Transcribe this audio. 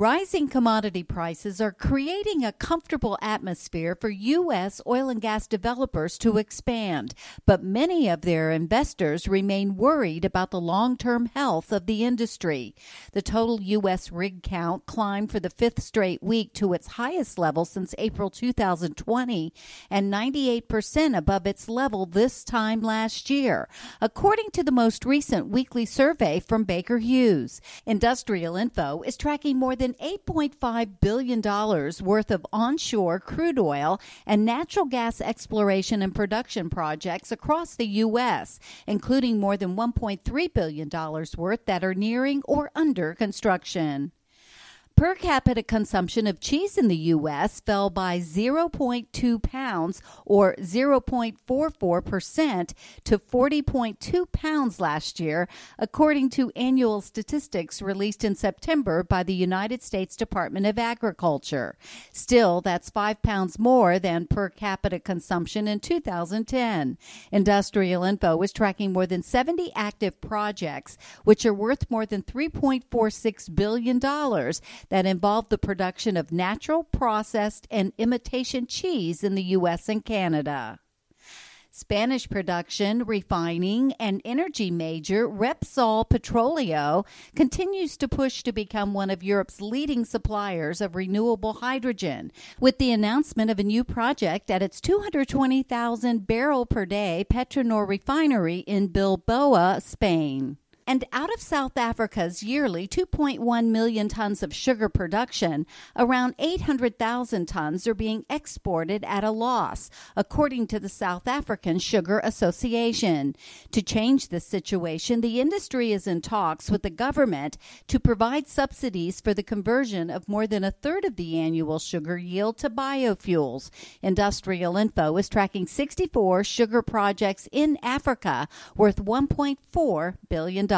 Rising commodity prices are creating a comfortable atmosphere for U.S. oil and gas developers to expand, but many of their investors remain worried about the long term health of the industry. The total U.S. rig count climbed for the fifth straight week to its highest level since April 2020 and 98% above its level this time last year, according to the most recent weekly survey from Baker Hughes. Industrial Info is tracking more than than $8.5 billion worth of onshore crude oil and natural gas exploration and production projects across the U.S., including more than $1.3 billion worth that are nearing or under construction. Per capita consumption of cheese in the U.S. fell by 0.2 pounds or 0.44% to 40.2 pounds last year, according to annual statistics released in September by the United States Department of Agriculture. Still, that's 5 pounds more than per capita consumption in 2010. Industrial Info is tracking more than 70 active projects, which are worth more than $3.46 billion that involved the production of natural, processed, and imitation cheese in the U.S. and Canada. Spanish production, refining, and energy major Repsol Petroleo continues to push to become one of Europe's leading suppliers of renewable hydrogen, with the announcement of a new project at its 220,000 barrel per day Petronor refinery in Bilbao, Spain. And out of South Africa's yearly 2.1 million tons of sugar production, around 800,000 tons are being exported at a loss, according to the South African Sugar Association. To change this situation, the industry is in talks with the government to provide subsidies for the conversion of more than a third of the annual sugar yield to biofuels. Industrial Info is tracking 64 sugar projects in Africa worth $1.4 billion.